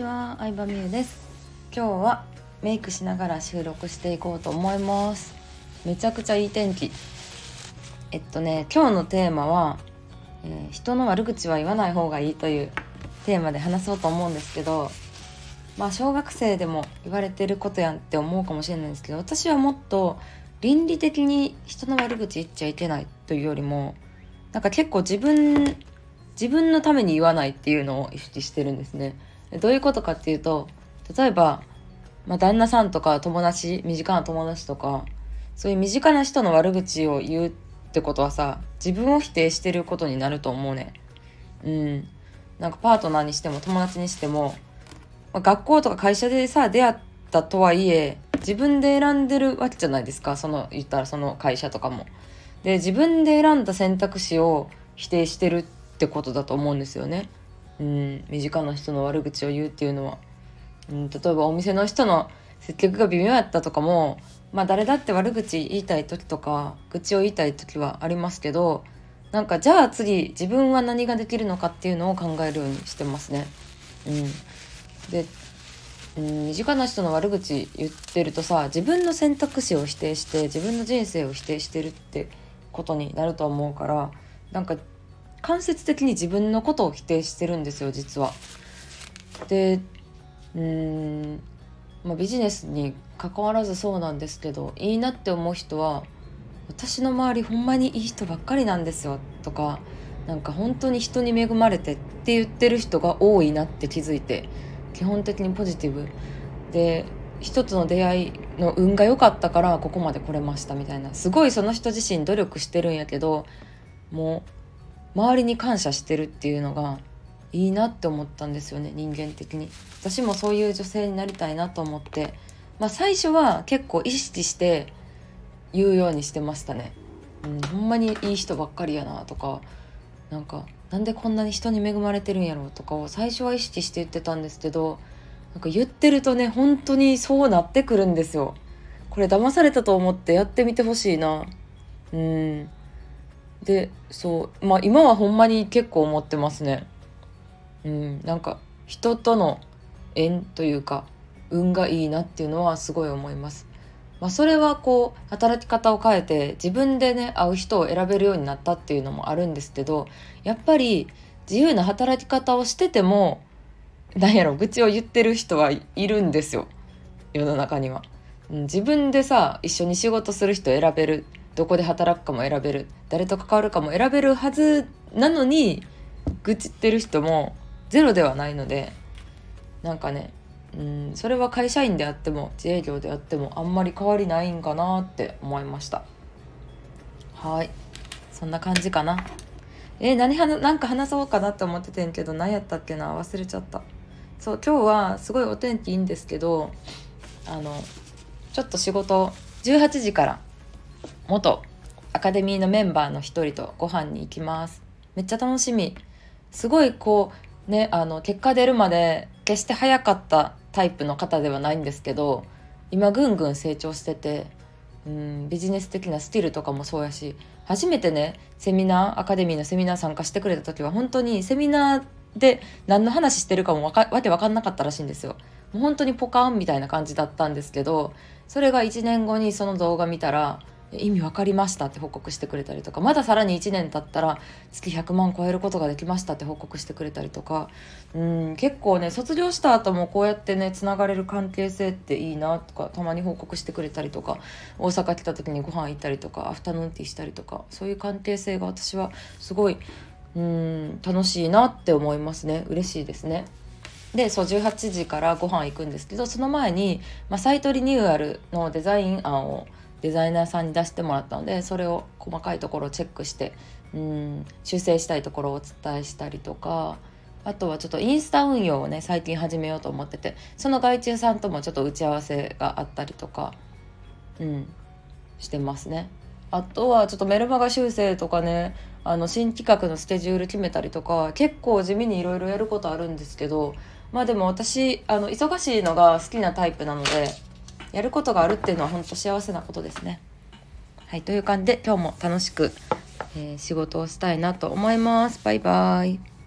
ちは、相葉美優です。今日はメイクしながら収録していこうと思います。めちゃくちゃいい天気。えっとね今日のテーマは、えー、人の悪口は言わない方がいいというテーマで話そうと思うんですけどまあ小学生でも言われてることやんって思うかもしれないんですけど私はもっと倫理的に人の悪口言っちゃいけないというよりもなんか結構自分自分のために言わないっていうのを意識してるんですね。どういうことかっていうと例えば、まあ、旦那さんとか友達身近な友達とかそういう身近な人の悪口を言うってことはさ自分を否定してることになると思うね。うん。なんかパートナーにしても友達にしても、まあ、学校とか会社でさ出会ったとはいえ自分で選んでるわけじゃないですかその言ったらその会社とかも。で自分で選んだ選択肢を否定してるってってことだと思うんですよね。うん、身近な人の悪口を言うっていうのは。うん、例えばお店の人の接客が微妙やったとかも、まあ誰だって悪口言いたい時とか、愚痴を言いたい時はありますけど、なんかじゃあ次自分は何ができるのかっていうのを考えるようにしてますね。うん。で、うん、身近な人の悪口言ってるとさ、自分の選択肢を否定して、自分の人生を否定してるってことになると思うから、なんか間接的に自分のことを否定してるんですよ実は。でうんまあ、ビジネスに関わらずそうなんですけどいいなって思う人は私の周りほんまにいい人ばっかりなんですよとかなんか本当に人に恵まれてって言ってる人が多いなって気づいて基本的にポジティブで一つの出会いの運が良かったからここまで来れましたみたいなすごいその人自身努力してるんやけどもう周りに感謝してるっていうのがいいなって思ったんですよね人間的に。私もそういう女性になりたいなと思って。まあ最初は結構意識して言うようにしてましたね、うん、ほんまにいい人ばっかりやなとか。なんかなんでこんなに人に恵まれてるんやろうとかを最初は意識して言ってたんですけどなんか言ってるとね本当にそうなってくるんですよ。これ騙されたと思ってやってみてほしいな。うん。でそうまあ今はほんまに結構思ってますね。うんなんか人との縁というか運がいいなっていうのはすごい思います。まあ、それはこう働き方を変えて自分でね会う人を選べるようになったっていうのもあるんですけどやっぱり自由な働き方をしてても何やろ愚痴を言ってる人はいるんですよ。世の中には、うん、自分でさ一緒に仕事する人選べるどこで働くかも選べる誰と関わるかも選べるはずなのに愚痴ってる人もゼロではないのでなんかねうんそれは会社員であっても自営業であってもあんまり変わりないんかなって思いました。はい。そんな感じかな。えー、何はなんか話そうかなって思っててんけど何やったっけな？忘れちゃった。そう今日はすごいお天気いいんですけどあのちょっと仕事18時から元アカデミーのメンバーの一人とご飯に行きますめっちゃ楽しみすごいこうねあの結果出るまで決して早かったタイプの方ではないんですけど今ぐんぐん成長しててうんビジネス的なスキルとかもそうやし初めてねセミナーアカデミーのセミナー参加してくれた時は本当にセミナーで何の話してるかもわかわけ分かんなかったらしいんですよ。もう本当にポカンみたいな感じだったんですけどそれが1年後にその動画見たら意味分かりましたって報告してくれたりとかまださらに1年経ったら月100万超えることができましたって報告してくれたりとかうん結構ね卒業した後もこうやってねつながれる関係性っていいなとかたまに報告してくれたりとか大阪来た時にご飯行ったりとかアフタヌーンティーしたりとかそういう関係性が私はすごいうん楽しいなって思いますね嬉しいですね。でそう18時からご飯行くんですけどその前に、まあ、サイトリニューアルのデザイン案をデザイナーさんに出してもらったのでそれを細かいところをチェックしてうん修正したいところをお伝えしたりとかあとはちょっとインスタ運用をね最近始めようと思っててその外注さんともちょっと打ち合わせがあったりとかうんしてますね。あとはちょっとメルマガ修正とかねあの新企画のスケジュール決めたりとか結構地味にいろいろやることあるんですけどまあでも私あの忙しいのが好きなタイプなのでやることがあるっていうのは本当幸せなことですね。はい、という感じで今日も楽しく、えー、仕事をしたいなと思います。バイバイ。